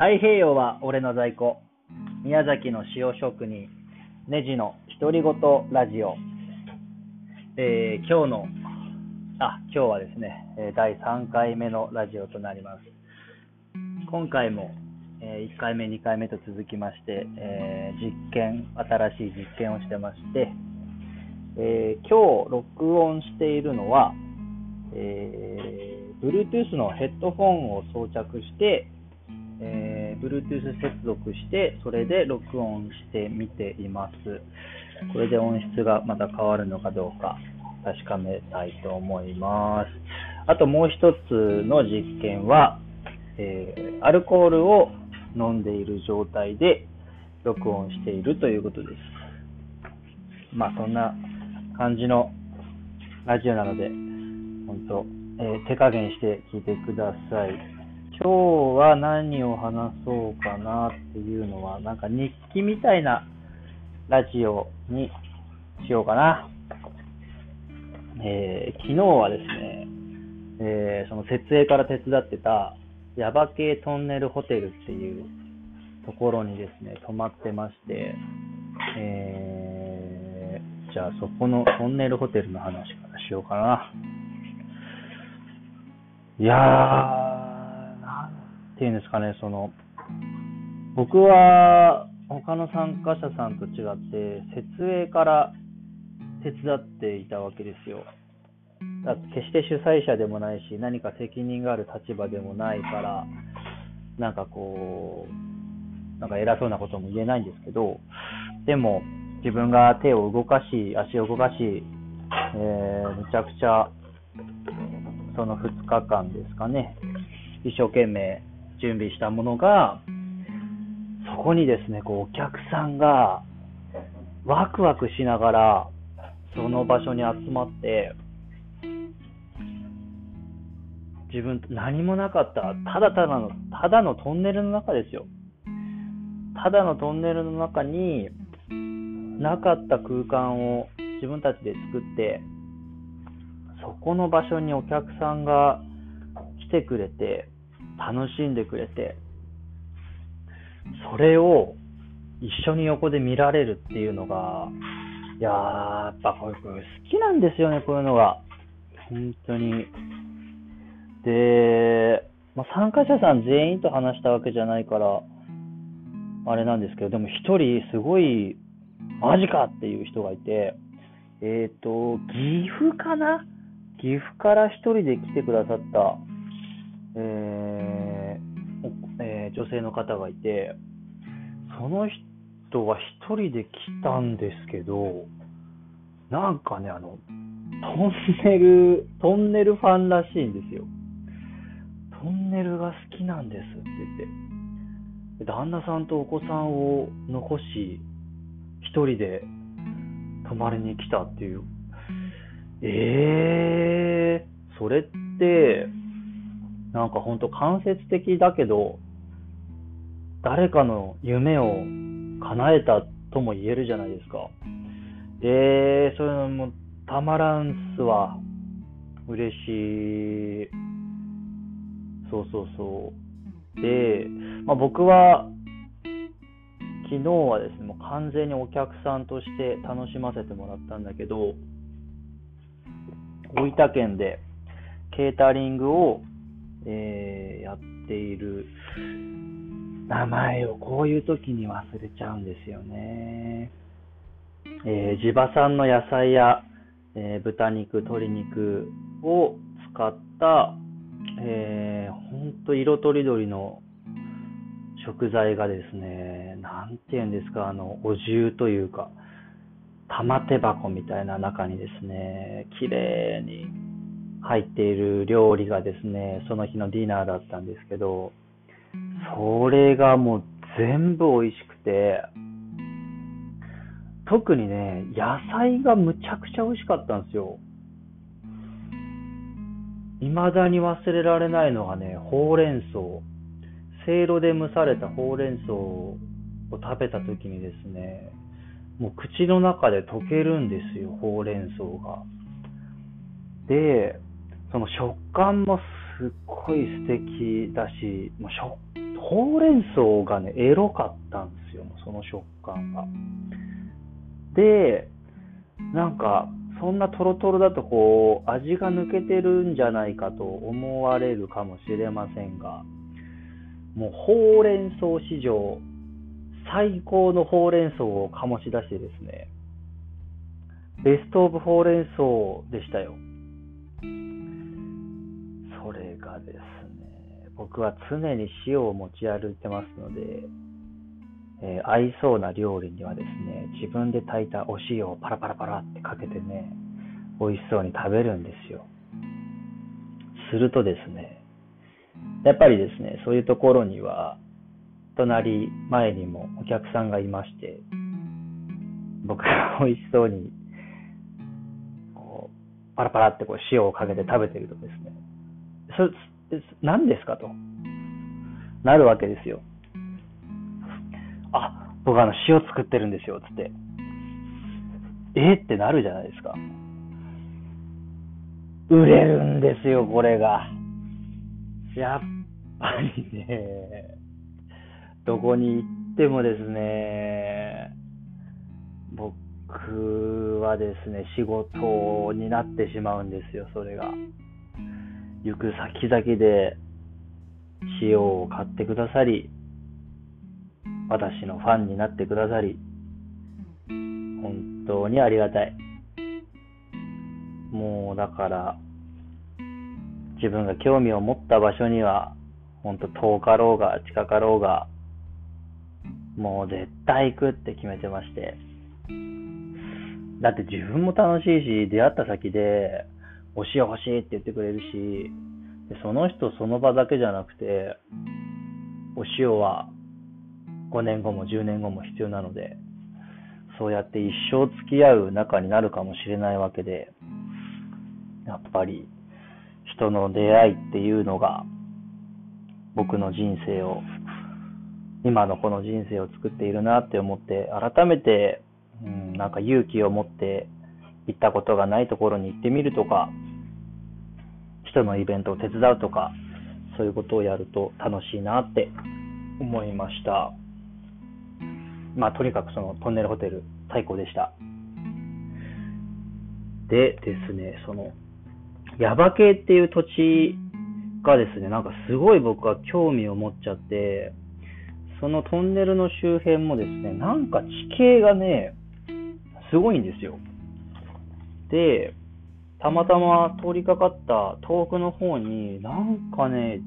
太平洋は俺の在庫。宮崎の塩職人。ネジの独り言ラジオ。えー今日の、あ、今日はですね、第3回目のラジオとなります。今回も、え1回目、2回目と続きまして、えー実験、新しい実験をしてまして、えー今日録音しているのは、えー Bluetooth のヘッドフォンを装着して、えー Bluetooth 接続して、それで録音してみています。これで音質がまた変わるのかどうか確かめたいと思います。あともう一つの実験は、えーアルコールを飲んでいる状態で録音しているということです。まあそんな感じのラジオなので、本当、えー手加減して聞いてください。今日は何を話そうかなっていうのは、なんか日記みたいなラジオにしようかな。えー昨日はですね、えーその設営から手伝ってた、ヤバ系トンネルホテルっていうところにですね、泊まってまして、えーじゃあそこのトンネルホテルの話からしようかな。いやー、ていうんですかね、その、僕は他の参加者さんと違って、設営から手伝っていたわけですよ。だ決して主催者でもないし、何か責任がある立場でもないから、なんかこう、なんか偉そうなことも言えないんですけど、でも自分が手を動かし、足を動かし、えー、むちゃくちゃ、その2日間ですかね、一生懸命準備したものが、そこにですね、こうお客さんがワクワクしながら、その場所に集まって、自分何もなかった、ただただの、ただのトンネルの中ですよ。ただのトンネルの中になかった空間を自分たちで作って、そこの場所にお客さんが来てくれて、楽しんでくれて、それを一緒に横で見られるっていうのが、いやー、やっぱこれ好きなんですよね、こういうのが。本当に。で、まあ、参加者さん全員と話したわけじゃないから、あれなんですけど、でも一人すごい、マジかっていう人がいて、えっ、と、岐阜かな？岐阜から一人で来てくださった、えー女性の方がいて、その人は一人で来たんですけど、なんかね、あの、トンネル、トンネルファンらしいんですよ。トンネルが好きなんですって言って。旦那さんとお子さんを残し、一人で泊まりに来たっていう。えー、それって、なんかほんと間接的だけど、誰かの夢を叶えたとも言えるじゃないですか。えー、そういうのもたまらんっすわ。嬉しい。そうそうそう。で、まあ、僕は、昨日はですね、もう完全にお客さんとして楽しませてもらったんだけど、大分県でケータリングを、えーやっている名前をこういう時に忘れちゃうんですよね。えー地場産の野菜や、えー豚肉、鶏肉を使った、えー、ほんと色とりどりの食材がですね、なんて言うんですか、あの、お重というか、玉手箱みたいな中にですね、綺麗に入っている料理がですね、その日のディナーだったんですけど、それがもう全部美味しくて、特にね、野菜がむちゃくちゃ美味しかったんですよ。未だに忘れられないのがね、ほうれん草。せいろで蒸されたほうれん草を食べた時にですね、もう口の中で溶けるんですよ、ほうれん草が。で、その食感もすっごい素敵だし、もう食ほうれん草がね、エロかったんですよ、その食感が。で、なんか、そんなトロトロだとこう、味が抜けてるんじゃないかと思われるかもしれませんが、もうほうれん草史上、最高のほうれん草を醸し出してですね、ベストオブほうれん草でしたよ。それがです、僕は常に塩を持ち歩いてますので、えー、合いそうな料理にはですね、自分で炊いたお塩をパラパラパラってかけてね、美味しそうに食べるんですよ。するとですね、やっぱりですね、そういうところには、隣、前にもお客さんがいまして、僕が美味しそうに、こう、パラパラってこう塩をかけて食べてるとですね、何ですかと、なるわけですよ。あ、僕あの塩作ってるんですよ、つって。え？ってなるじゃないですか。売れるんですよ、これが。やっぱりね、どこに行ってもですね、僕はですね、仕事になってしまうんですよ、それが。行く先々で塩を買ってくださり、私のファンになってくださり、本当にありがたい。もうだから、自分が興味を持った場所には、本当遠かろうが近かろうが、もう絶対行くって決めてまして。だって自分も楽しいし、出会った先で、お塩欲しいって言ってくれるし、でその人その場だけじゃなくて、お塩は5年後も10年後も必要なので、そうやって一生付き合う仲になるかもしれないわけで、やっぱり人の出会いっていうのが僕の人生を、今のこの人生を作っているなって思って、改めて、うん、なんか勇気を持って行ったことがないところに行ってみるとか、人のイベントを手伝うとか、そういうことをやると楽しいなって思いました。まあ、とにかくそのトンネルホテル最高でした。でですね、その、ヤバ系っていう土地がですね、なんかすごい僕は興味を持っちゃって、そのトンネルの周辺もですね、なんか地形がね、すごいんですよ。で、たまたま通りかかった遠くの方に、なんかね、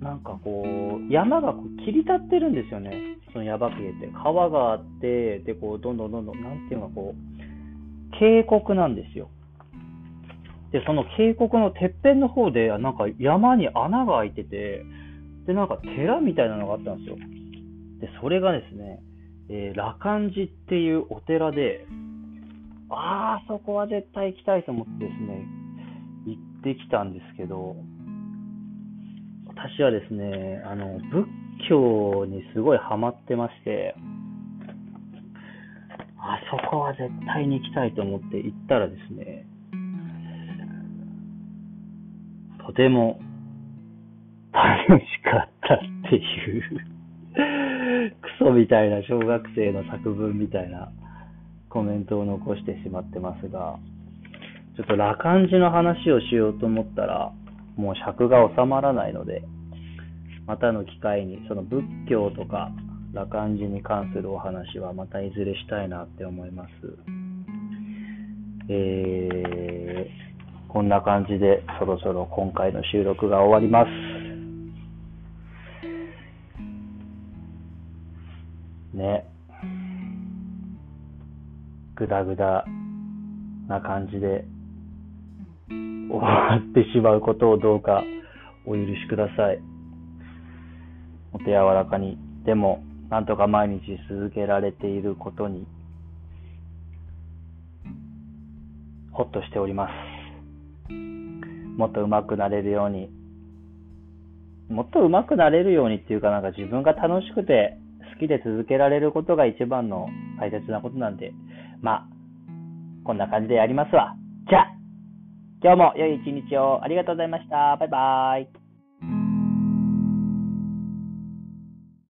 なんかこう、山がこう切り立ってるんですよね。そのヤバ系って。川があって、で、こう、どんどんどんどん、なんていうのかこう、渓谷なんですよ。で、その渓谷のてっぺんの方で、なんか山に穴が開いてて、で、なんか寺みたいなのがあったんですよ。で、それがですね、えー、羅漢寺っていうお寺で、あ、そこは絶対行きたいと思ってですね、行ってきたんですけど、私はですね、あの、仏教にすごいハマってまして、あそこは絶対に行きたいと思って行ったらですね、とても楽しかったっていうクソみたいな小学生の作文みたいなコメントを残してしまってますが、ちょっと羅漢寺の話をしようと思ったら、もう尺が収まらないので、またの機会にその仏教とか羅漢寺に関するお話はまたいずれしたいなって思います。えー、こんな感じでそろそろ今回の収録が終わります。ぐだぐだな感じで終わってしまうことをどうかお許しください。お手柔らかに、でも、なんとか毎日続けられていることに、ほっとしております。もっと上手くなれるように、もっと上手くなれるようにっていうかなんか自分が楽しくて好きで続けられることが一番の大切なことなんで、まあ、こんな感じでやりますわ。じゃあ、今日も良い一日をありがとうございました。バイバーイ。